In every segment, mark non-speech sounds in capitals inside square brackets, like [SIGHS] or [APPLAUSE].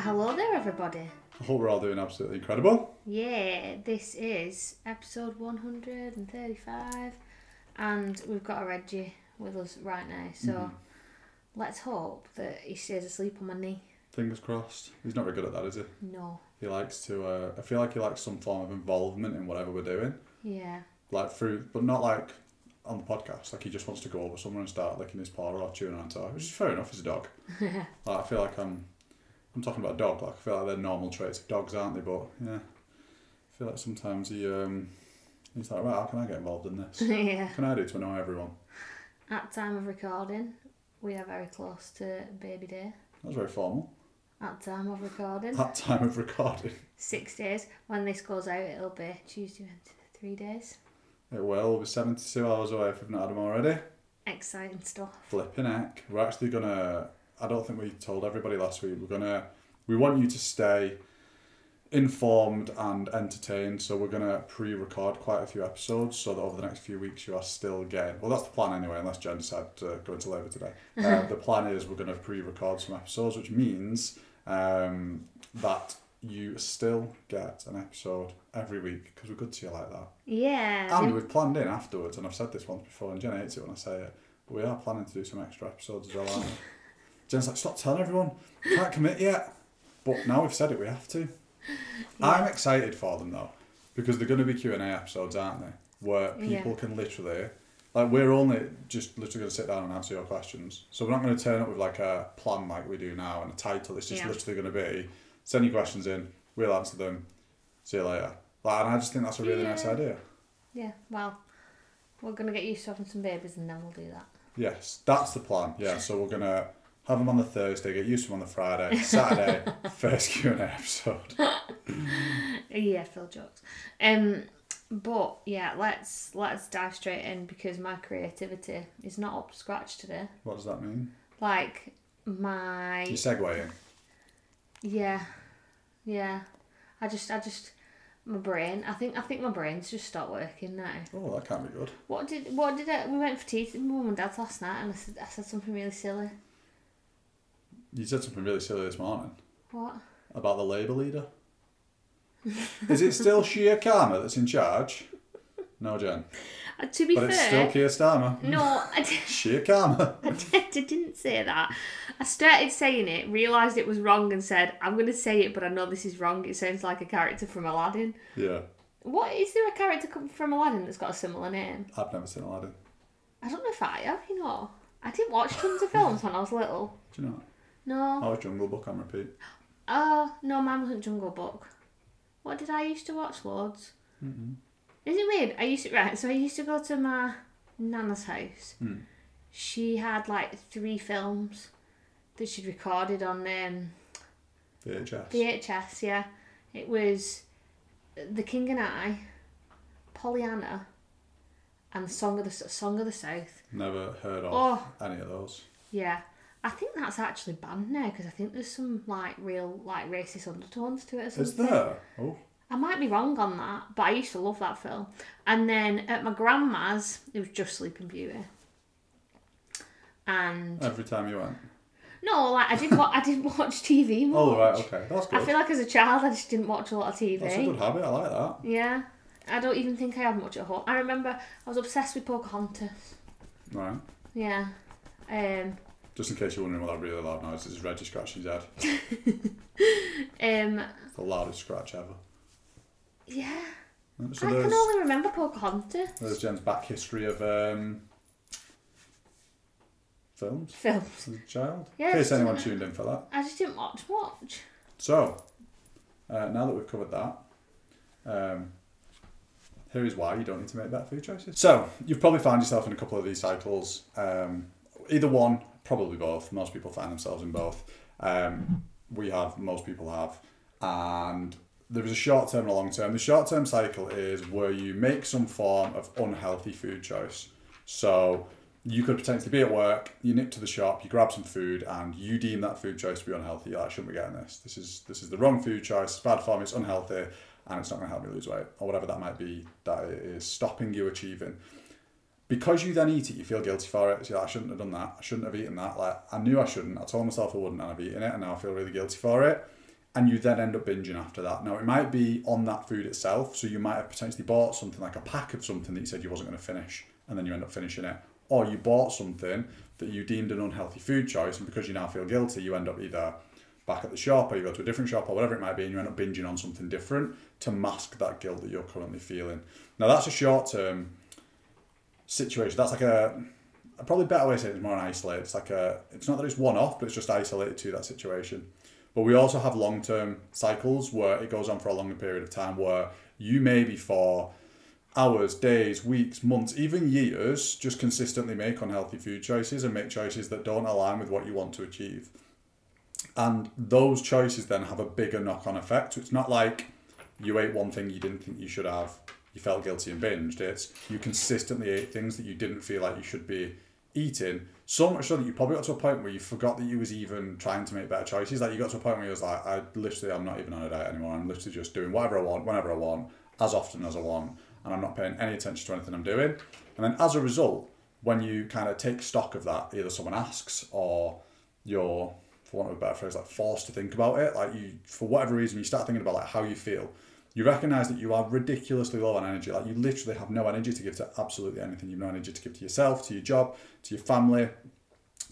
Hello there, everybody. I hope we're all doing absolutely incredible. Yeah, this is episode 135, and we've got a Reggie with us right now, so Mhm. let's hope that he stays asleep on my knee. Fingers crossed. He's not very good at that, is he? No. He likes to. Uh, I feel like he likes some form of involvement in whatever we're doing, Yeah. like through, but not like on the podcast. Like he just wants to go over somewhere and start licking his paw or chewing on toy, which is fair enough. He's a dog. [LAUGHS] like, I feel like I'm. I'm talking about a dog. Like I feel like they're normal traits of dogs, aren't they? But yeah, I feel like sometimes he um, he's like, right, how can I get involved in this? [LAUGHS] yeah. What can I do to annoy everyone? At time of recording, we are very close to baby day. That's very formal. At time of recording, That time of recording. [LAUGHS] six days. When this goes out, it'll be Tuesday, Wednesday, three days. It will. We're 72 hours away if we've not had them already. Exciting stuff. Flipping heck. We're actually gonna. I don't think we told everybody last week. We're gonna. We want you to stay informed and entertained, so we're gonna pre-record quite a few episodes so that over the next few weeks you are still getting. Well, that's the plan anyway, unless Jen decided to go into labour today. [LAUGHS] Uh, the plan is we're gonna pre-record some episodes, which means um, that you still get an episode every week because we're good to you like that. Yeah. And we've planned in afterwards, and I've said this once before, and Jen hates it when I say it, but we are planning to do some extra episodes as well, aren't we? [LAUGHS] Jen's like, stop telling everyone, can't commit yet. But now we've said it, we have to. I'm excited for them though, because they're going to be Q&A episodes, aren't they? Where Yeah. people can literally, like we're only just literally going to sit down and answer your questions. So we're not going to turn up with like a plan like we do now and a title. It's just Yeah. literally going to be, send your questions in, we'll answer them, see you later. Like, and I just think that's a really nice idea. Yeah, well, we're going to get used to having some babies and then we'll do that. Yes, that's the plan. Yeah, so we're gonna have them on the Thursday, get used to them on the Friday, Saturday, [LAUGHS] first Q and A episode. [LAUGHS] Yeah, Phil jokes. Um, but yeah, let's let's dive straight in because my creativity is not up to scratch today. What does that mean? Like my You segue in. yeah, yeah. I just I just my brain. I think I think my brain's just stopped working now. Oh, that can't be good. What did what did I, we went for tea with mum and dad's last night and I said I said something really silly. You said something really silly this morning What? about the Labour leader. [LAUGHS] Is it still Shia Karma that's in charge? No, Jen. Uh, to be But fair, it's still Keir Starmer. no, [LAUGHS] I did. Shia Karma. I did- I didn't say that. I started saying it, realised it was wrong, and said, I'm going to say it, but I know this is wrong. It sounds like a character from Aladdin. Yeah, What is there a character from Aladdin that's got a similar name? I've never seen Aladdin. I don't know if I have, you know. I didn't watch tons of films when I was little. Do you know? No. I was Jungle Book on repeat. Oh, no, mine wasn't Jungle Book. What did I used to watch loads? Mm-hmm. Is it weird? I used to, right, so I used to go to my nana's house. Mm. She had like three films that she'd recorded on um, VHS. VHS, yeah. It was The King and I, Pollyanna, and Song of the Song of the South. Never heard of Oh, any of those. yeah. I think that's actually banned now because I think there's some like real like racist undertones to it or something. Is there? Oh, I might be wrong on that, but I used to love that film. And then at my grandma's, it was just Sleeping Beauty. And every time you went. no, like I did, wa- I did watch TV much. [LAUGHS] Oh, right, okay. That's good. I feel like as a child, I just didn't watch a lot of TV. That's a good habit. I like that. Yeah. I don't even think I had much at home. I remember I was obsessed with Pocahontas. Right. Yeah. Um, Just in case you're wondering what that really loud noise is, Reggie scratching his head. [LAUGHS] um, It's the loudest scratch ever. yeah. So I can only remember Pocahontas there's Jen's back history of um, films films. as a child. Yeah, in case anyone tuned in for that. I just didn't watch much. So, uh, now that we've covered that, um, here is why you don't need to make better food choices. So, you've probably found yourself in a couple of these cycles. Um, either one, probably both. Most people find themselves in both. Um, we have, most people have. And there is a short term and a long term. The short term cycle is where you make some form of unhealthy food choice. So, you could potentially be at work, you nip to the shop, you grab some food, and you deem that food choice to be unhealthy. You're like, shouldn't be getting this. This is this is the wrong food choice. It's bad for me. It's unhealthy, and it's not going to help me lose weight, or whatever that might be that is stopping you achieving. Because you then eat it, you feel guilty for it. So like, I shouldn't have done that. I shouldn't have eaten that. Like I knew I shouldn't. I told myself I wouldn't, and I've eaten it, and now I feel really guilty for it. and you then end up binging after that. Now, it might be on that food itself, so you might have potentially bought something like a pack of something that you said you wasn't going to finish, and then you end up finishing it. Or you bought something that you deemed an unhealthy food choice, and because you now feel guilty, you end up either back at the shop or you go to a different shop or whatever it might be, and you end up binging on something different to mask that guilt that you're currently feeling. Now, that's a short term situation. That's like a, a probably better way to say it is more an isolated. It's like a, it's not that it's one off, but it's just isolated to that situation. But we also have long term cycles where it goes on for a longer period of time where you maybe for hours, days, weeks, months, even years just consistently make unhealthy food choices and make choices that don't align with what you want to achieve. And those choices then have a bigger knock on effect. So it's not like you ate one thing you didn't think you should have, you felt guilty and binged. It's you consistently ate things that you didn't feel like you should be eating so much so that you probably got to a point where you forgot that you was even trying to make better choices. Like you got to a point where you was like, I literally, I'm not even on a diet anymore. I'm literally just doing whatever I want, whenever I want, as often as I want, and I'm not paying any attention to anything I'm doing. And then as a result, when you kind of take stock of that, either someone asks or you're, for want of a better phrase, like forced to think about it. Like you, for whatever reason, you start thinking about like how you feel you recognize that you are ridiculously low on energy. Like you literally have no energy to give to absolutely anything. You've no energy to give to yourself, to your job, to your family,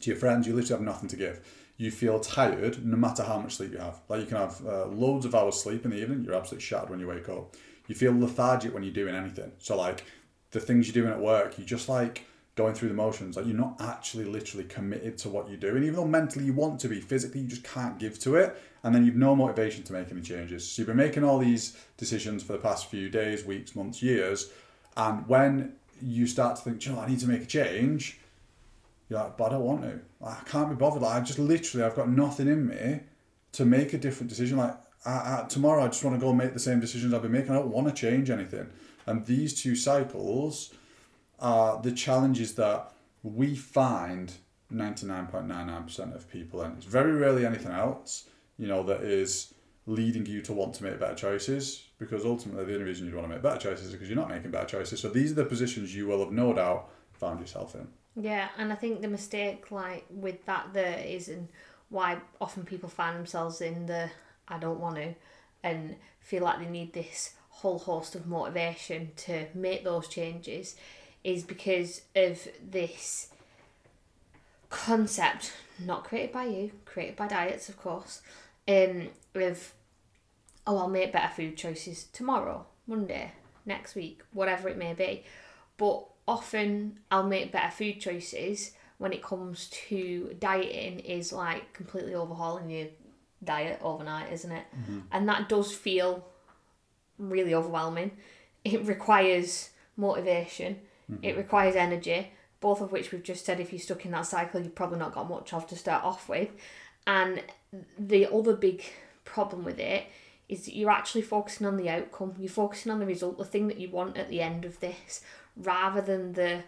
to your friends. You literally have nothing to give. You feel tired no matter how much sleep you have. Like you can have uh, loads of hours sleep in the evening. You're absolutely shattered when you wake up. You feel lethargic when you're doing anything. So like the things you're doing at work, you just like going through the motions. Like you're not actually literally committed to what you do. And even though mentally you want to be, physically you just can't give to it. And then you've no motivation to make any changes. So you've been making all these decisions for the past few days, weeks, months, years. And when you start to think, you know, I need to make a change, you're like, but I don't want to. I can't be bothered. Like I just literally, I've got nothing in me to make a different decision. Like I, I, tomorrow, I just want to go and make the same decisions I've been making. I don't want to change anything. And these two cycles are the challenges that we find 99.99% of people and It's very rarely anything else, you know, that is leading you to want to make better choices because ultimately the only reason you'd want to make better choices is because you're not making better choices. So these are the positions you will have no doubt found yourself in. Yeah, and I think the mistake like with that there is and why often people find themselves in the I don't want to and feel like they need this whole host of motivation to make those changes is because of this concept, not created by you, created by diets, of course, um, of, oh, I'll make better food choices tomorrow, Monday, next week, whatever it may be. But often I'll make better food choices when it comes to dieting is like completely overhauling your diet overnight, isn't it? Mm-hmm. And that does feel really overwhelming. It requires motivation Mm-hmm. It requires energy, both of which we've just said if you're stuck in that cycle, you've probably not got much of to start off with. And the other big problem with it is that you're actually focusing on the outcome, you're focusing on the result, the thing that you want at the end of this, rather than the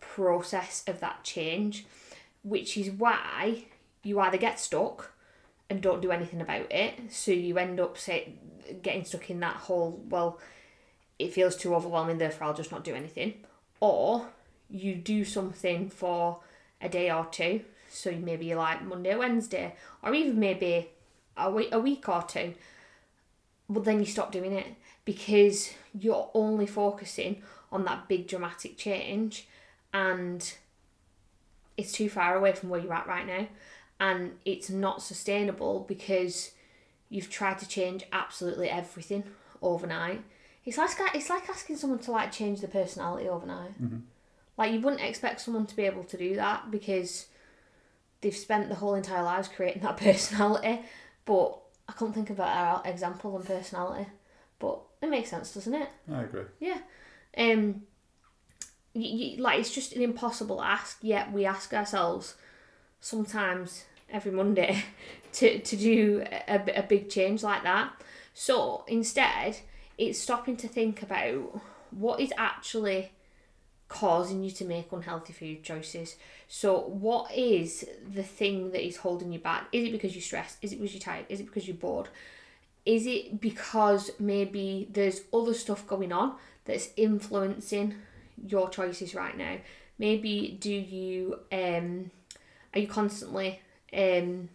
process of that change, which is why you either get stuck and don't do anything about it, so you end up say, getting stuck in that whole, well, it feels too overwhelming, therefore I'll just not do anything or you do something for a day or two. So maybe like Monday, Wednesday, or even maybe a week, a week or two. But then you stop doing it because you're only focusing on that big dramatic change and it's too far away from where you're at right now and it's not sustainable because you've tried to change absolutely everything overnight it's like it's like asking someone to like change their personality overnight. Mm-hmm. Like you wouldn't expect someone to be able to do that because they've spent the whole entire lives creating that [LAUGHS] personality. But I can't think of an example on personality. But it makes sense, doesn't it? I agree. Yeah. Um. You, you, like it's just an impossible ask. Yet we ask ourselves sometimes every Monday [LAUGHS] to to do a, a big change like that. So instead it's stopping to think about what is actually causing you to make unhealthy food choices. So, what is the thing that is holding you back? Is it because you're stressed? Is it because you're tired? Is it because you're bored? Is it because maybe there's other stuff going on that's influencing your choices right now? Maybe do you um are you constantly um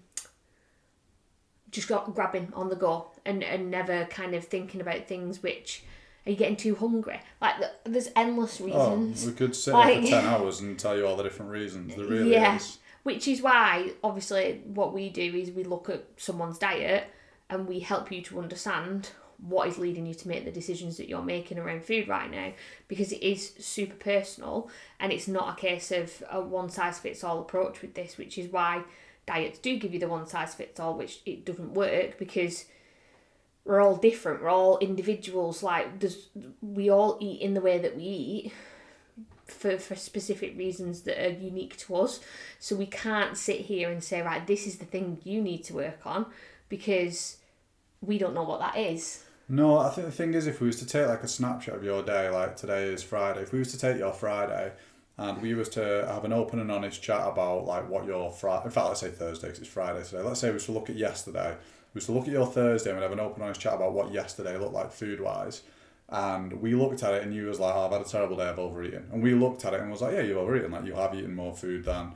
just got grabbing on the go and, and never kind of thinking about things which are you getting too hungry? Like there's endless Oh, reasons. we could sit Like- for 10 [LAUGHS] hours and tell you all the different reasons. There really Yeah. is. Which is why, obviously, what we do is we look at someone's diet and we help you to understand what is leading you to make the decisions that you're making around food right now because it is super personal and it's not a case of a one size fits all approach with this, which is why diets do give you the one size fits all, which it doesn't work because we're all different, we're all individuals. Like, we all eat in the way that we eat for, for specific reasons that are unique to us. So we can't sit here and say, right, this is the thing you need to work on because we don't know what that is. No, I think the thing is, if we was to take like a snapshot of your day, like today is Friday, if we was to take your Friday and we was to have an open and honest chat about like what your Friday, in fact, let's say Thursday because it's Friday today. Let's say we was to look at yesterday, we was to look at your Thursday and we'd have an open honest chat about what yesterday looked like food wise. And we looked at it and you was like, oh, I've had a terrible day of overeating. And we looked at it and was like, yeah, you've overeaten. Like you have eaten more food than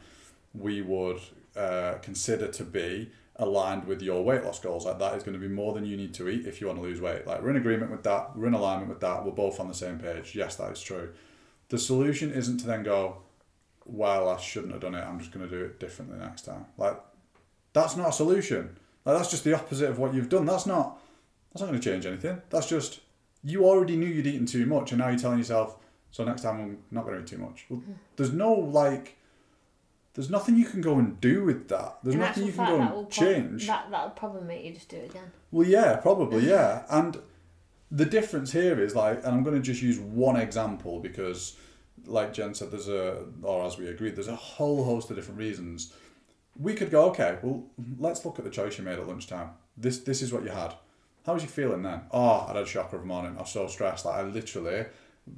we would uh, consider to be aligned with your weight loss goals. Like that is going to be more than you need to eat if you want to lose weight. Like we're in agreement with that. We're in alignment with that. We're both on the same page. Yes, that is true. The solution isn't to then go, well, I shouldn't have done it. I'm just going to do it differently next time. Like that's not a solution. Like that's just the opposite of what you've done. That's not. That's not going to change anything. That's just you already knew you'd eaten too much, and now you're telling yourself, so next time I'm not going to eat too much. Well, hmm. there's no like. There's nothing you can go and do with that. There's In nothing you can fact, go and prob- change. That that'll probably make you just do it again. Well, yeah, probably, [LAUGHS] yeah. And the difference here is like, and I'm going to just use one example because, like Jen said, there's a, or as we agreed, there's a whole host of different reasons. We could go, okay, well, let's look at the choice you made at lunchtime. This, this is what you had. How was you feeling then? Ah, oh, I had a shocker of a morning. I was so stressed. Like I literally,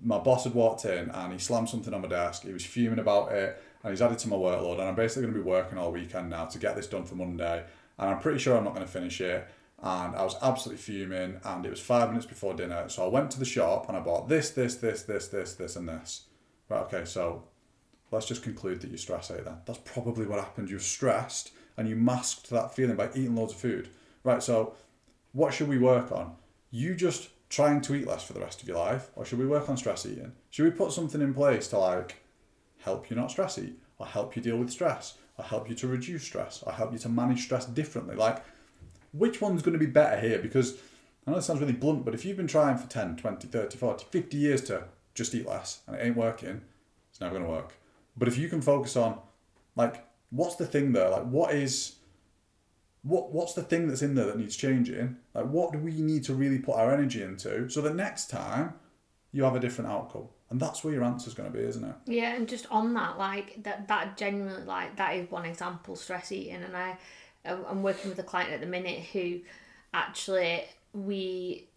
my boss had walked in and he slammed something on my desk. He was fuming about it and he's added to my workload. And I'm basically going to be working all weekend now to get this done for Monday. And I'm pretty sure I'm not going to finish it. And I was absolutely fuming. And it was five minutes before dinner. So I went to the shop and I bought this, this, this, this, this, this, and this. Right, okay, so let's just conclude that you stress ate then. That's probably what happened. You stressed and you masked that feeling by eating loads of food. Right, so what should we work on? You just trying to eat less for the rest of your life, or should we work on stress eating? Should we put something in place to like help you not stress eat, or help you deal with stress, or help you to reduce stress, or help you to manage stress differently? Like, which one's going to be better here? Because I know it sounds really blunt, but if you've been trying for 10, 20, 30, 40, 50 years to just eat less and it ain't working, it's never going to work. But if you can focus on, like, what's the thing there? Like, what is what what's the thing that's in there that needs changing? Like what do we need to really put our energy into so that next time you have a different outcome? And that's where your answer's going to be, isn't it? Yeah, and just on that, like that, that genuinely, like that is one example. Stress eating, and I, I'm working with a client at the minute who, actually, we,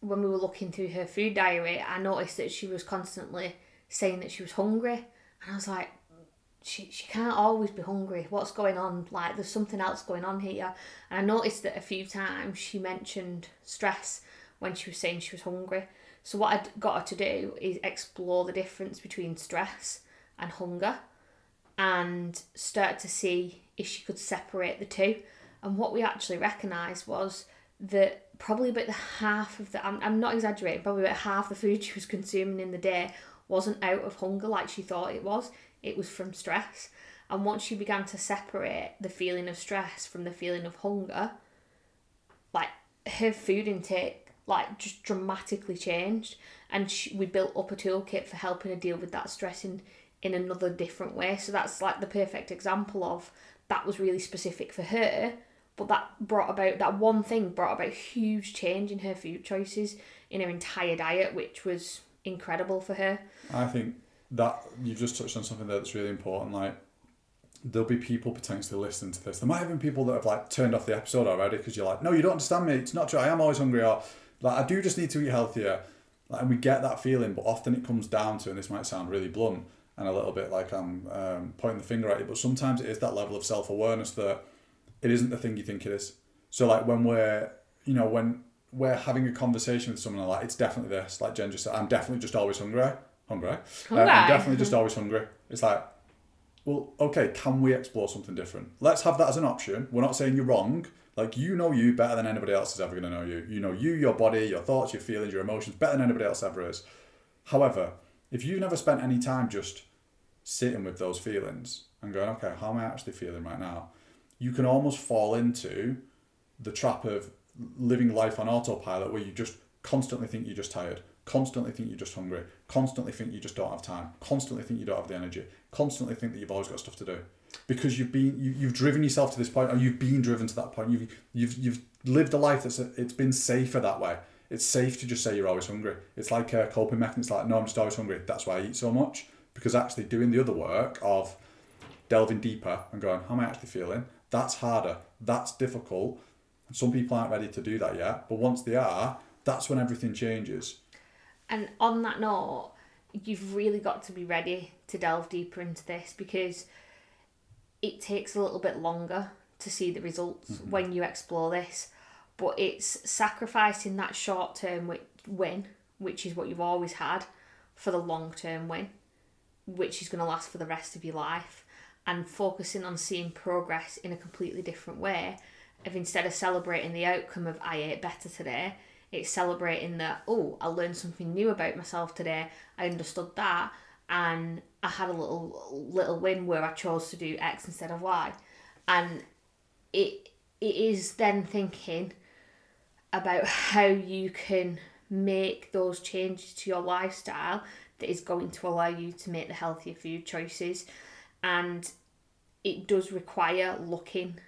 when we were looking through her food diary, I noticed that she was constantly saying that she was hungry, and I was like, she she can't always be hungry. What's going on? Like there's something else going on here. And I noticed that a few times she mentioned stress when she was saying she was hungry. So what I got her to do is explore the difference between stress and hunger and start to see if she could separate the two. And what we actually recognised was that probably about the half of the I'm, I'm not exaggerating, probably about half the food [LAUGHS] she was consuming in the day wasn't out of hunger like she thought it was. It was from stress. And once she began to separate the feeling of stress from the feeling of hunger, like her food intake like just dramatically changed and she, we built up a toolkit for helping her deal with that stress in in another different way so that's like the perfect example of that was really specific for her but that brought about that one thing brought about huge change in her food choices in her entire diet which was incredible for her I think that you've just touched on something that's really important. Like, there'll be people potentially listening to this. There might have been people that have like turned off the episode already because you're like, no, you don't understand me. It's not true. I am always hungry. Or like, I do just need to eat healthier. Like, and we get that feeling, but often it comes down to, and this might sound really blunt and a little bit like I'm um, pointing the finger at you, but sometimes it is that level of self awareness that it isn't the thing you think it is. So like when we're, you know, when we're having a conversation with someone like, it's definitely this. Like Jen just said, I'm definitely just always hungry. Hungry. Uh, I'm definitely just [LAUGHS] always hungry. It's like, well, okay, can we explore something different? Let's have that as an option. We're not saying you're wrong. Like you know you better than anybody else is ever going to know you. You know you, your body, your thoughts, your feelings, your emotions better than anybody else ever is. However, if you've never spent any time just sitting with those feelings and going, okay, how am I actually feeling right now? You can almost fall into the trap of living life on autopilot where you just constantly think you're just tired, constantly think you're just hungry, constantly think you just don't have time, constantly think you don't have the energy, constantly think that you've always got stuff to do. Because you've been you, you've driven yourself to this point or you've been driven to that point. You've you've you've lived a life that's it's been safer that way. It's safe to just say you're always hungry. It's like a coping mechanism. It's like, no, I'm just always hungry. That's why I eat so much. Because actually doing the other work of delving deeper and going, how am I actually feeling? That's harder. That's difficult. Some people aren't ready to do that yet. But once they are, that's when everything changes. And on that note, you've really got to be ready to delve deeper into this because it takes a little bit longer to see the results mm-hmm. when you explore this. But it's sacrificing that short term win, which is what you've always had, for the long term win, which is going to last for the rest of your life, and focusing on seeing progress in a completely different way. If instead of celebrating the outcome of I ate better today, it's celebrating that oh I learned something new about myself today. I understood that, and I had a little little win where I chose to do X instead of Y, and it it is then thinking about how you can make those changes to your lifestyle that is going to allow you to make the healthier food choices. And it does require looking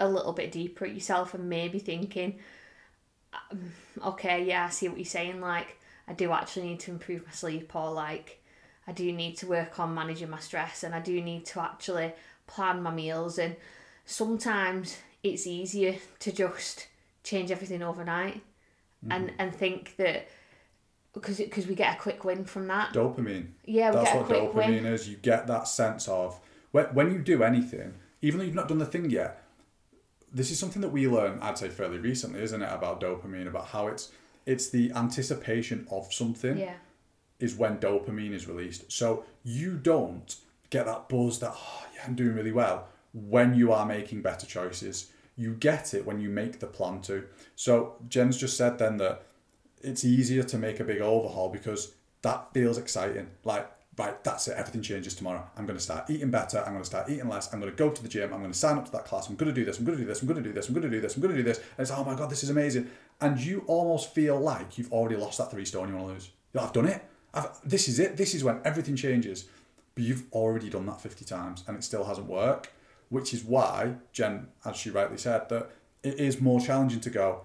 a little bit deeper at yourself and maybe thinking um, okay yeah i see what you're saying like i do actually need to improve my sleep or like i do need to work on managing my stress and i do need to actually plan my meals. And sometimes it's easier to just change everything overnight mm-hmm. and and think that because because we get a quick win from that dopamine yeah that's what dopamine win. is you get that sense of when, when you do anything even though you've not done the thing yet this is something that we learned i'd say fairly recently isn't it about dopamine about how it's it's the anticipation of something yeah. is when dopamine is released so you don't get that buzz that oh yeah i'm doing really well when you are making better choices you get it when you make the plan to. So Jen's just said then that it's easier to make a big overhaul because that feels exciting. Like, right, that's it, everything changes tomorrow. I'm going to start eating better, I'm going to start eating less, I'm going to go to the gym, I'm going to sign up to that class, I'm going to do this, I'm going to do this, I'm going to do this, I'm going to do this, I'm going to do this. And it's, oh my God, this is amazing. And you almost feel like you've already lost that three stone you want to lose. Like, I've done it. I've, this is it. This is when everything changes. But you've already done that 50 times and it still hasn't worked which is why Jen, as she rightly said, that it is more challenging to go.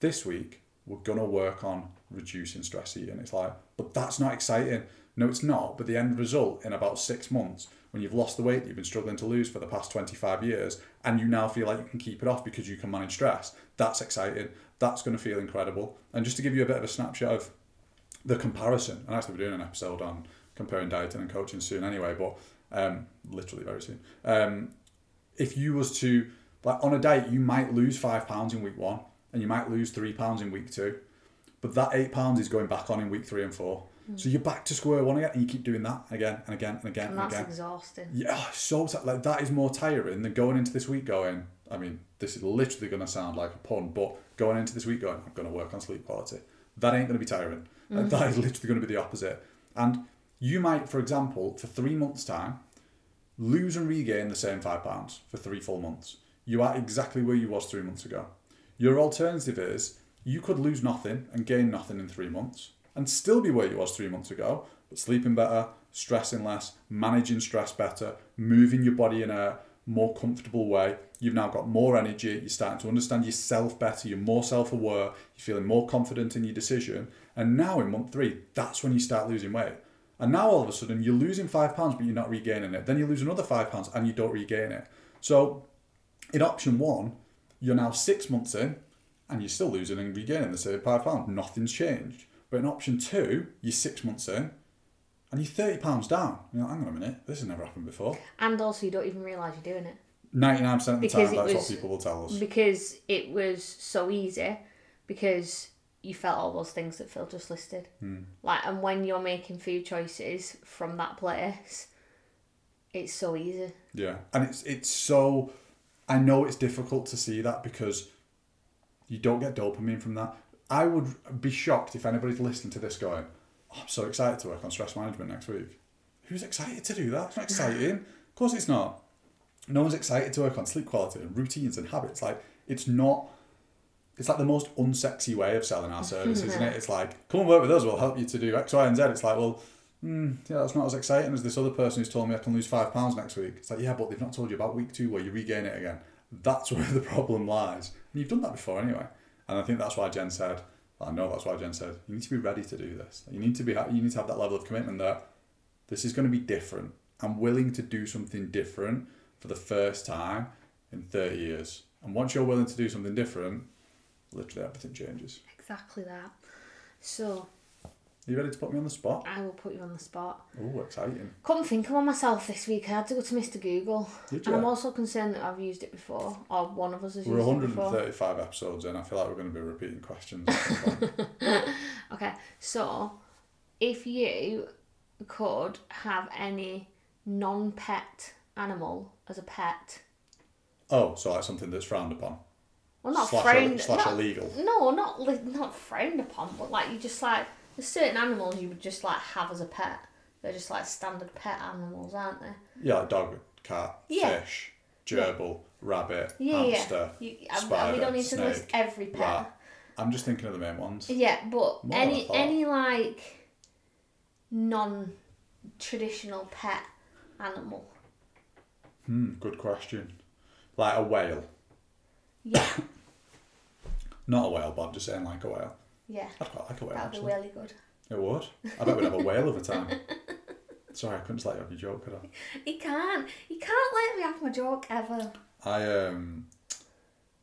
This week we're gonna work on reducing stress eating. It's like, but that's not exciting. No, it's not. But the end result in about six months, when you've lost the weight that you've been struggling to lose for the past 25 years, and you now feel like you can keep it off because you can manage stress, that's exciting. That's going to feel incredible. And just to give you a bit of a snapshot of the comparison, and actually, we're doing an episode on comparing dieting and coaching soon anyway, but um, literally very soon. Um, if you was to like on a diet, you might lose five pounds in week one, and you might lose three pounds in week two, but that eight pounds is going back on in week three and four. Mm. So you're back to square one again, and you keep doing that again and again and again and, and that's again. exhausting. Yeah, so like that is more tiring than going into this week going. I mean, this is literally going to sound like a pun, but going into this week going, I'm going to work on sleep quality. That ain't going to be tiring. Mm. That is literally going to be the opposite. And you might, for example, for three months' time, lose and regain the same five pounds for three full months. You are exactly where you was three months ago. Your alternative is you could lose nothing and gain nothing in three months and still be where you was three months ago, but sleeping better, stressing less, managing stress better, moving your body in a more comfortable way. You've now got more energy, you're starting to understand yourself better, you're more self aware, you're feeling more confident in your decision. And now in month three, that's when you start losing weight. And now all of a sudden you're losing five pounds, but you're not regaining it. Then you lose another five pounds and you don't regain it. So in option one, you're now six months in and you're still losing and regaining the same five pounds. Nothing's changed. But in option two, you're six months in and you're thirty pounds down. You're like, hang on a minute, this has never happened before. And also you don't even realise you're doing it. Ninety nine percent of the because time that's was, what people will tell us. Because it was so easy. Because you felt all those things that Phil just listed. Mm. Like, and when you're making food choices from that place, it's so easy. Yeah, and it's it's so I know it's difficult to see that because you don't get dopamine from that. I would be shocked if anybody's listening to this going, oh, I'm so excited to work on stress management next week. Who's excited to do that? It's not exciting. of course it's not. No one's excited to work on sleep quality and routines and habits. Like, it's not it's like the most unsexy way of selling our service, isn't it? [LAUGHS] It's like, come and work with us, we'll help you to do X, Y, and Z. It's like, well, mm, yeah, that's not as exciting as this other person who's told me I can lose five pounds next week. It's like, yeah, but they've not told you about week two where you regain it again. That's [LAUGHS] where the problem lies. And you've done that before anyway. And I think that's why Jen said, I know that's why Jen said, you need to be ready to do this. You need to be, you need to have that level of commitment that this is going to be different. I'm willing to do something different for the first time in 30 years. And once you're willing to do something different, literally everything changes. Exactly that. So, Are you ready to put me on the spot? I will put you on the spot. Oh, exciting. Couldn't think of myself this week. I had to go to Mr. Google. Did And I'm also concerned that I've used it before, or one of us has We're used it before. 135 episodes in. I feel like we're going to be repeating questions. at some point. [LAUGHS] Okay, so if you could have any non pet animal as a pet, oh, so like something that's frowned upon. Well, not slash, frowned, slash not, illegal. no, not li- not frowned upon, but like you just like there's certain animals you would just like have as a pet. They're just like standard pet animals, aren't they? Yeah, like dog, cat, Yeah. fish, gerbil, rabbit, Yeah, hamster. yeah. You, spider, we don't need to snake, list every pet. rat. I'm just thinking of the main ones. Yeah, but More any than I thought. any like non traditional pet animal. Hmm, good question. Like a whale. Yeah, Not a whale, but I'm just saying like a whale. yeah. I'd quite like a whale. That would be actually. really good. It would. I bet we'd have a whale of a time. [LAUGHS] Sorry, I couldn't just let you have your joke, could I? He can't. He can't let me have my joke ever. I um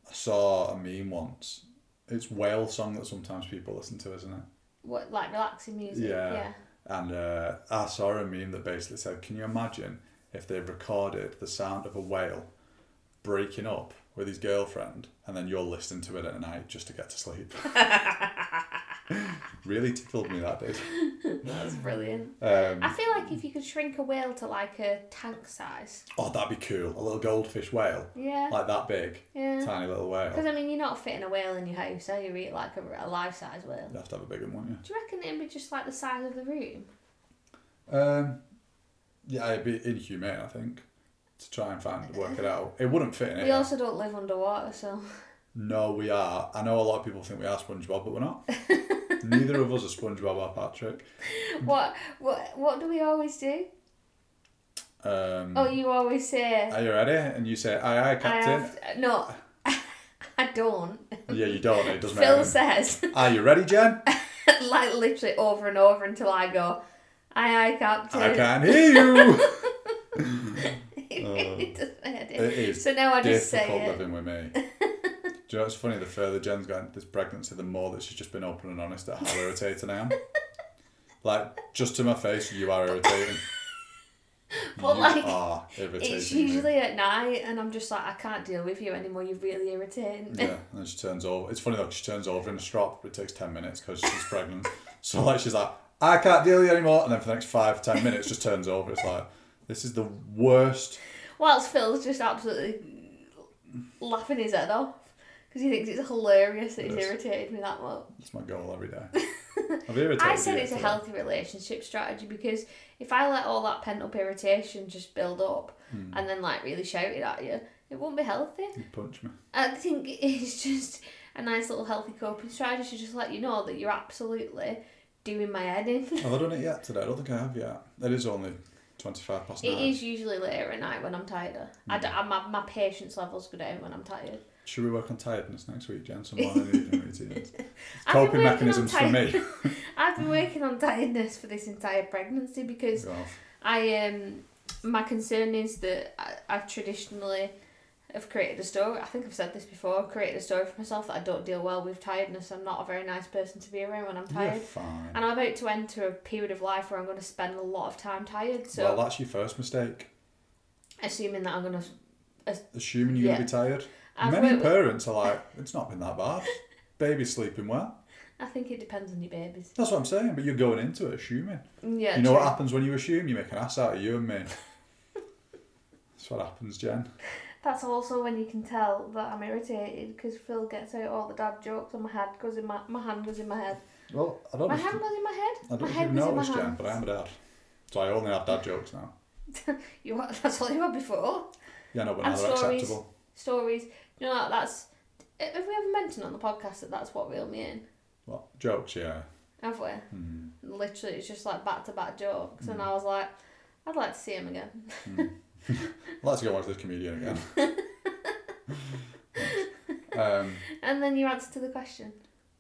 I saw a meme once. It's whale song that sometimes people listen to, isn't it? What like relaxing music? Yeah. Yeah. And uh, I saw a meme that basically said, "Can you imagine if they recorded the sound of a whale breaking up with his girlfriend, and then you're listening to it at night just to get to sleep?" [LAUGHS] really tickled me that did. That's brilliant. Um, I feel like if you could shrink a whale to like a tank size. oh, that'd be cool. A little goldfish whale, Yeah. like that big, yeah. tiny little whale. Because. I mean, you're not fitting a whale in your house, are you? Eat like a, a life size whale. You have to have a big one, wouldn't Do you reckon it'd be just like the size of the room? Um, yeah, it'd be inhumane, I think, to try and find work it out. It wouldn't fit in it. We also don't live underwater, so No, we are. I know a lot of people think we are SpongeBob, but we're not. [LAUGHS] Neither of us are SpongeBob or Patrick. what what what do we always do? Um, Oh, you always say Are you ready? And you say, aye, aye, I Captain. have no. [LAUGHS] I don't. Yeah, you don't. It doesn't Phil says Are you ready, Jen? [LAUGHS] like literally over and over until I go, aye aye captain. I can't hear you. it really doesn't hurt It is So now I just say it. living with me. [LAUGHS] Do you know what's funny? The further Jen's got into this pregnancy, the more that she's just been open and honest at how irritating I am. [LAUGHS] Like, just to my face, you are irritating. [LAUGHS] But, you like, are irritating. It's me. usually at night, and I'm just like, I can't deal with you anymore. You're really irritating. Yeah, and then she turns over. It's funny though, she turns over in a strop, but it takes 10 minutes because she's pregnant. So, like, she's like, I can't deal with you anymore. And then for the next five, 10 minutes, just turns over. It's like, this is the worst. Whilst Phil's just absolutely laughing his head off because he thinks it's hilarious that he's irritated me that much. It's my goal every day. [LAUGHS] I've irritated I said you it's a today. healthy relationship strategy because if I let all that pent up irritation just build up Hmm. and then like really shout it at you, it won't be healthy. You punch me. I think [LAUGHS] it's just a nice little healthy coping strategy to just let you know that you're absolutely doing my head in. Have I done it [LAUGHS] yet today? I don't think I have yet. It is only 25 past It nine. is usually later at night when I'm tired. I d- I, my, my patience levels go down when I'm tired. Should we work on tiredness next week, Jen? Some morning and evening routines. [LAUGHS] Coping mechanisms for me. [LAUGHS] I've been working on tiredness for this entire pregnancy because. I um my concern is that I, I've traditionally have created a story. I think I've said this before. I've created a story for myself that I don't deal well with tiredness. I'm not a very nice person to be around when I'm tired. You're fine. And I'm about to enter a period of life where I'm going to spend a lot of time tired. So well, that's your first mistake. assuming that I'm going to, Assuming you're Yeah. going to be tired. I've Many with- parents are like, it's not been that bad. Baby's sleeping well. I think it depends on your babies. That's what I'm saying, but you're going into it assuming. Yeah. you know what happens when you assume? You make an ass out of you and me. That's what happens, Jen. That's also when you can tell that I'm irritated because Phil gets out all the dad jokes and my head goes in my my hand goes in my head. Well, I don't My know. hand If, goes in my head. I don't my if head you've was in my noticed, Jen, hand. but I am a dad. So I only have dad jokes now. [LAUGHS] You were- that's all you had before. Yeah, no, but And now they're stories. acceptable. Stories. You know that's. Have we ever mentioned on the podcast that that's what reeled me in? What jokes? Yeah. Have we? Hmm. Literally, it's just like back to back jokes, and Mm. I was like, I'd like to see him again. [LAUGHS] [LAUGHS] Let's go watch this comedian again. [LAUGHS] um, And then you answer to the question.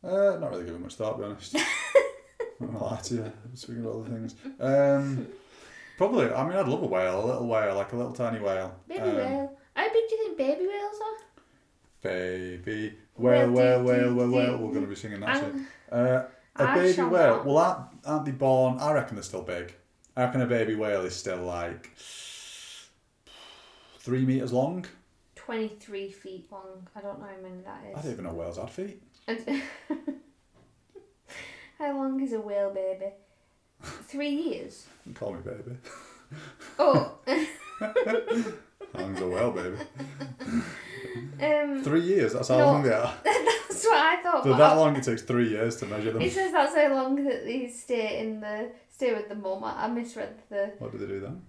uh, not really giving much thought, to be honest. [LAUGHS] I'm not lie to you. Speaking of other things, um, probably. I mean, I'd love a whale, a little whale, like a little tiny whale. Baby Um, whale. How big do you think baby whales are? Baby Whale, whale, whale, whale, whale, We're going to be singing that. I'm- Uh, a baby whale. Well, aren't, aren't they born? I reckon they're still big. I reckon a baby whale is still like three meters long. 23 feet long. I don't know how many that is. I don't even know whales had feet. And [LAUGHS] how long is a whale baby? Three years. Don't call me baby. Oh, [LAUGHS] How long's a whale, baby? um, Three years. That's how No. long they are. [LAUGHS] that's what I thought. So but that I- long it takes three years to measure them. It says that's how long that they stay in the stay with the mum. I, I misread the What do they do then?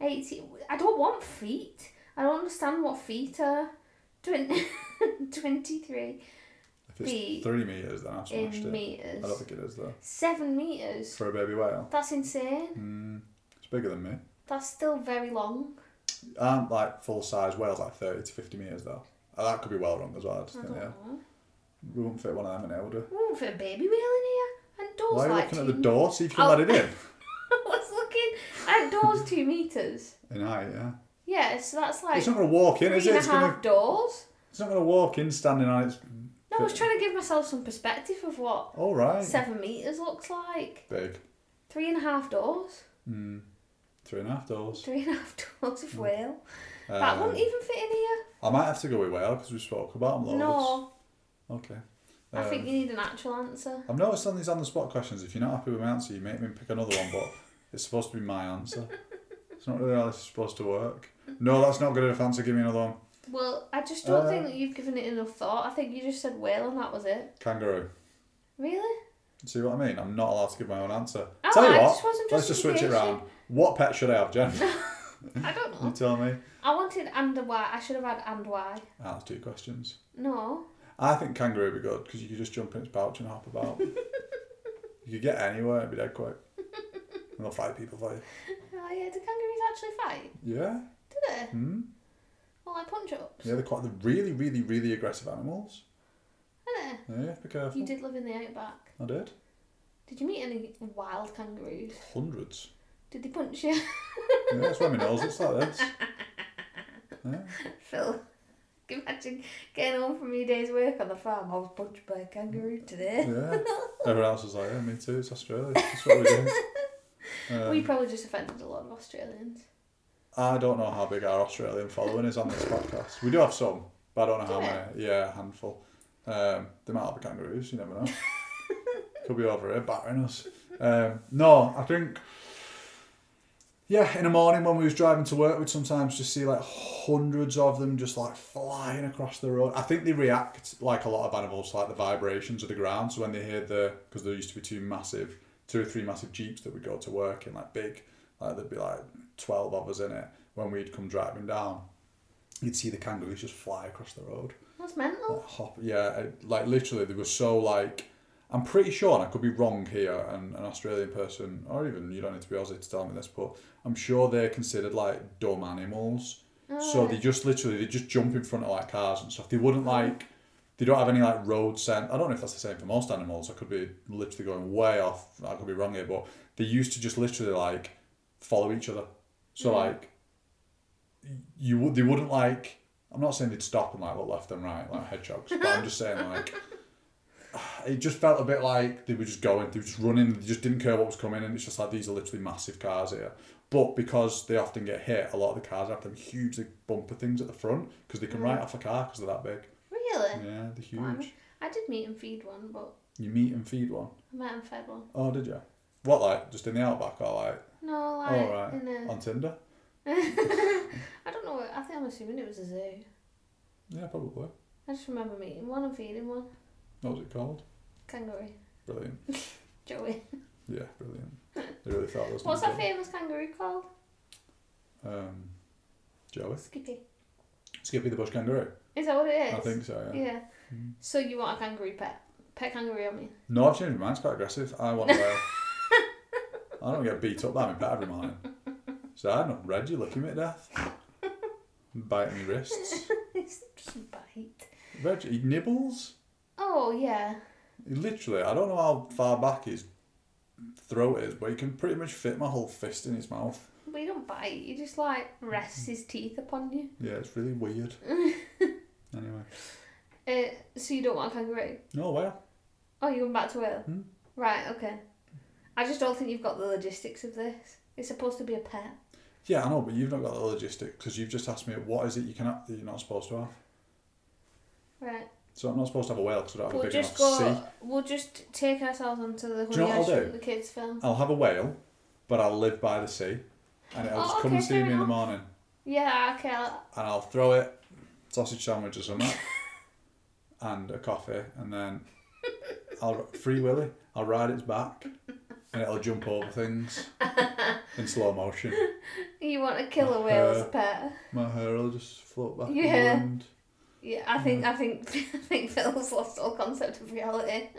Eighty. I don't want feet. I don't understand what feet are. Twen- [LAUGHS] 23 If it's Feet three meters, then I've smashed in it. meters. I don't think it is though. Seven meters. For a baby whale, That's insane. mm, it's bigger than me. That's still very long. Aren't like full size whales like thirty to fifty meters though? Uh, that could be well wrong as well. I just I think don't yeah, know. we wouldn't fit one of them in Elder. We won't fit a baby whale in here. And doors Why are you like looking at two the door? See if you can Oh. let it in. [LAUGHS] I was looking at doors two meters. In height, yeah. Yeah, so that's like it's not going to walk in, is it? a It's half going to. doors. It's not going to walk in standing on its. No, I was trying to give myself some perspective of what All right. seven meters looks like. Big. Three and a half doors. Mm. Three and a half doors. Three and a half [LAUGHS] doors of whale. that Um, wouldn't even fit in here. I might have to go with whale because we spoke about them loads. No, Okay. I think Um, you need an actual answer. I've noticed on these on the spot questions, if you're not happy with my answer, you make me pick another one, but it's supposed to be my answer. It's not really how this is supposed to work. No, that's not good enough answer. Give me another one. Well, I just don't Uh, think that you've given it enough thought. I think you just said whale and that was it. Kangaroo. Really? See what I mean? I'm not allowed to give my own answer. Oh, Tell you I what, just wasn't let's just switch it justification. around. What pet should I have, Jen? [LAUGHS] I don't know. you know. tell me. I wanted and why. I should have had and why. Ah, that's two questions. No. I think kangaroo would be good because you could just jump in its pouch and hop about. [LAUGHS] you could get anywhere and be dead quick. And they'll fight people for you. [LAUGHS] Oh yeah, do kangaroos actually fight? Yeah. Do they? Hmm. Well, like punch ups. Yeah, they're quite they're really, really, really aggressive animals. Are they? Yeah, be careful. You did live in the outback. I did. Did you meet any wild kangaroos? Hundreds. Did they punch you? [LAUGHS] Yeah, that's why my nose looks like this. [LAUGHS] Yeah. Phil, imagine getting home from your day's work on the farm. I was punched by a kangaroo today. yeah. Everyone else was like, yeah, me too, it's Australia. That's what we do. Um, we probably just offended a lot of Australians. I don't know how big our Australian following is on this podcast. We do have some, but I don't know Do how we? many. Yeah, a handful. Um, they might have kangaroos, you never know. [LAUGHS] Could be over here battering us. Um, no, I think. Yeah, in the morning when we was driving to work, we'd sometimes just see like hundreds of them just like flying across the road. I think they react like a lot of animals like the vibrations of the ground. So when they hear the, because there used to be two massive, two or three massive jeeps that would go to work in, like big, like there'd be like twelve of us in it. When we'd come driving down, you'd see the kangaroos just fly across the road. That's mental. Like, hop, yeah, it- like literally, they were so like. I'm pretty sure, and I could be wrong here, and an Australian person, or even you don't need to be Aussie to tell me this, but I'm sure they're considered like dumb animals. So they just literally they just jump in front of like cars and stuff. They wouldn't like they don't have any like road scent. I don't know if that's the same for most animals. I could be literally going way off. I could be wrong here, but they used to just literally like follow each other. So like you would they wouldn't like. I'm not saying they'd stop and like look left and right like hedgehogs, but I'm just saying like [SIGHS] it just felt a bit like they were just going, they were just running, they just didn't care what was coming, and it's just like these are literally massive cars here. But because they often get hit, a lot of the cars have them huge like bumper things at the front because they can Mm. write off a car because they're that big. Really? Yeah, they're Blimey. huge. I did meet and feed one, but You meet and feed one. I met and fed one. Oh, did you? What like just in the outback or like No, like Oh, right. in a. on Tinder? [LAUGHS] I don't know. I think I'm assuming it was a zoo. Yeah, probably. I just remember meeting one and feeding one. What was it called? Kangaroo. Brilliant. [LAUGHS] Joey. Yeah, brilliant. They really thought those [LAUGHS] What's that famous kangaroo called? Um, Joey. Skippy. Skippy the bush kangaroo. Is that what it is? I think so. Yeah. Yeah. Mm. So you want a kangaroo pet? Pet kangaroo, I mean. No, I've changed my mind. It's quite aggressive. I want a [LAUGHS] whale. I don't get beat up by my pet every morning. So I don't. Red, you licking me to death. Biting me wrists. it's [LAUGHS] just bite. Reg, he nibbles. Oh, yeah. Literally, I don't know how far back his throat is, but he can pretty much fit my whole fist in his mouth. But he don't bite. He just, like, rests his teeth upon you. Yeah, it's really weird. [LAUGHS] anyway, Uh, so you don't want a kangaroo? no whale. Oh, you're going back to whale? Hmm. Right, okay. I just don't think you've got the logistics of this. It's supposed to be a pet. Yeah, I know, but you've not got the logistics because you've just asked me what is it you cannot that you're not supposed to have. Right. So I'm not supposed to have a whale because I don't have We'll a big just enough go. sea. We'll just take ourselves onto the Do you know what I'll do? the Kids film. I'll have a whale, but I'll live by the sea, and it'll Oh, just come okay, and see me in the morning, Yeah, okay. I'll- and I'll throw it sausage sandwich or something, [LAUGHS] and a coffee, and then I'll free willy. I'll ride its back, and it'll jump over things in slow motion. You want to kill a whale as a pet? My hair will just float back. Yeah. Yeah. And Yeah, I think I think [LAUGHS] I think Phil's lost all concept of reality. [LAUGHS]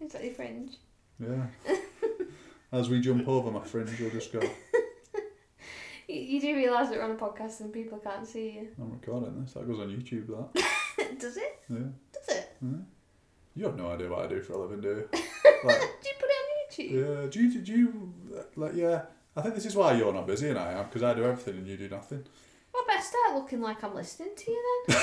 It's very fringe. yeah. As we jump over, my fringe will just go. [LAUGHS] You, you do realise that we're on a podcast and people can't see you. I'm recording this. That goes on YouTube. That. [LAUGHS] Does it? Yeah. Does it? yeah. You have no idea what I do for a living, do you? [LAUGHS] Like, Do you put it on YouTube? Yeah, do you, do you, like, yeah, I think this is why you're not busy and I am, because I do everything and you do nothing. Well, I better start looking like I'm listening to you then.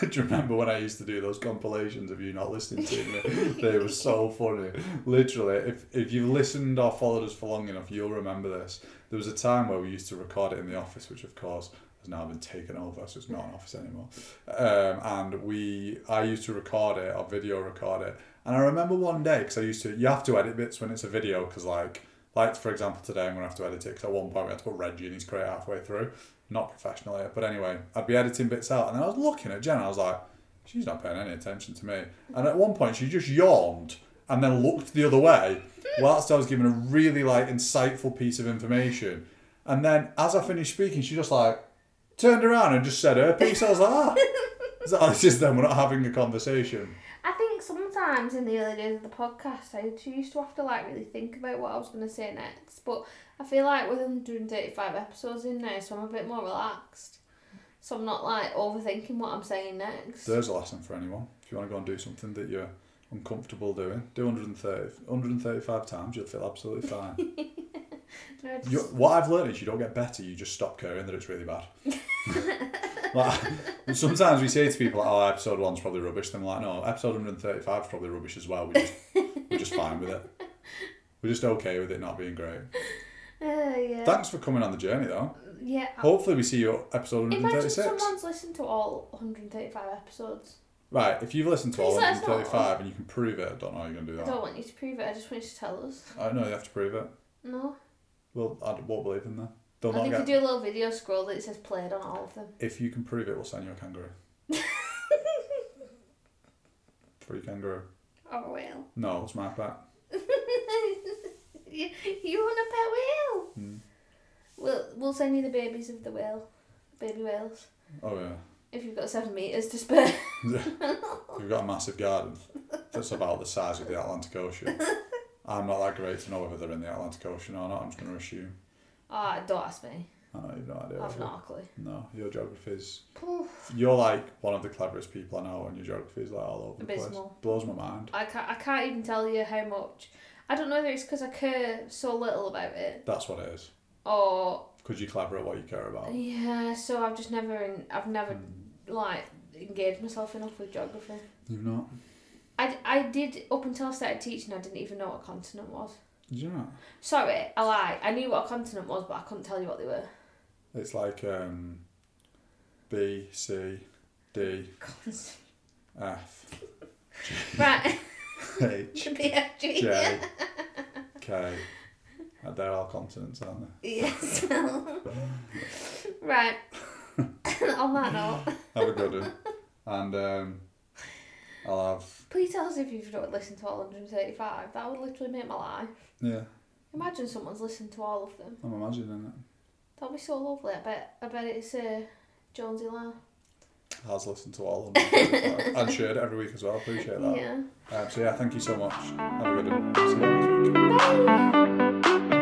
[LAUGHS] do you remember when I used to do those compilations of you not listening to me? [LAUGHS] they were so funny. Literally, if, if you've listened or followed us for long enough, you'll remember this. There was a time where we used to record it in the office, which of course has now been taken over, so it's not an office anymore. Um, and we, I used to record it or video record it. And I remember one day, because I used to, you have to edit bits when it's a video, because like, like for example today I'm going to have to edit it, because at one point we had to put Reggie in his crate halfway through. Not professionally, but anyway, I'd be editing bits out, and I was looking at Jen, I was like, she's not paying any attention to me. And at one point she just yawned, and then looked the other way, [LAUGHS] whilst I was giving a really like insightful piece of information. And then as I finished speaking, she just like turned around and just said her piece. I was like, ah. That- This is them. We're not having a conversation. I think sometimes in the early days of the podcast, I used to have to like really think about what I was going to say next. But I feel like with 135 episodes in now, so I'm a bit more relaxed. So I'm not like overthinking what I'm saying next. There's a lesson for anyone. If you want to go and do something that you're uncomfortable doing, do 130, 135 times. You'll feel absolutely [LAUGHS] fine. No, just- you, what I've learned is you don't get better. You just stop caring that it's really bad. [LAUGHS] like, sometimes we say to people, "Oh, episode one's probably rubbish." Then we're like, "No, episode 135 is probably rubbish as well." We just, we're just fine with it. We're just okay with it not being great. Yeah. Thanks for coming on the journey, though. yeah. Hopefully, we see you at episode Imagine 136. someone's listened to all 135 episodes. Right, if you've listened to all Please let us know. 135 and you can prove it, I don't know how you're going to do that. I that. don't want you to prove it, I just want you to tell us. I know you have to prove it. No. Well, I won't believe in that. They'll I not think get. you do a little video scroll that says played on all of them. If you can prove it, we'll send you a kangaroo. [LAUGHS] Free kangaroo. Oh, or a whale. No, it's my pet. [LAUGHS] you, you want a pet whale? Hmm. We'll, we'll send you the babies of the whale. Baby whales. Oh yeah. If you've got seven metres to spare. you've [LAUGHS] got a massive garden that's about the size of the Atlantic Ocean. I'm not that great to know whether they're in the Atlantic Ocean or not. I'm just going to assume. Ah, don't ask me. I know you've no idea. I've not a clue. No, your geography's. Poof. You're like one of the cleverest people I know, and your geography is like all over the place. Abysmal. Blows my mind. I can't, I can't even tell you how much. I don't know whether it's because I care so little about it That's what it is. or Because you're clever at what you care about. yeah. So I've just never, in, I've never Hmm. like engaged myself enough with geography. You've not. I, I did up until I started teaching. I didn't even know what a continent was. Did you not? Sorry, I lie. I knew what a continent was, but I couldn't tell you what they were. It's like um, B, C, D, [LAUGHS] F, right, [LAUGHS] [LAUGHS] H, BFG. J, [LAUGHS] K. Uh, They're all continents, aren't they? Yes. [LAUGHS] right. On that note, have a good one. And um, I'll have please tell us if you've not listened to all 135. That would literally make my life. yeah. Imagine someone's listened to all of them. I'm imagining it. That'd be so lovely. I bet. I bet it's uh, Jonesy Lamb. Has listened to all of them [LAUGHS] and shared it every week as well. Appreciate that. Yeah. Um, so yeah, thank you so much. Have a good one. See you next week. Bye.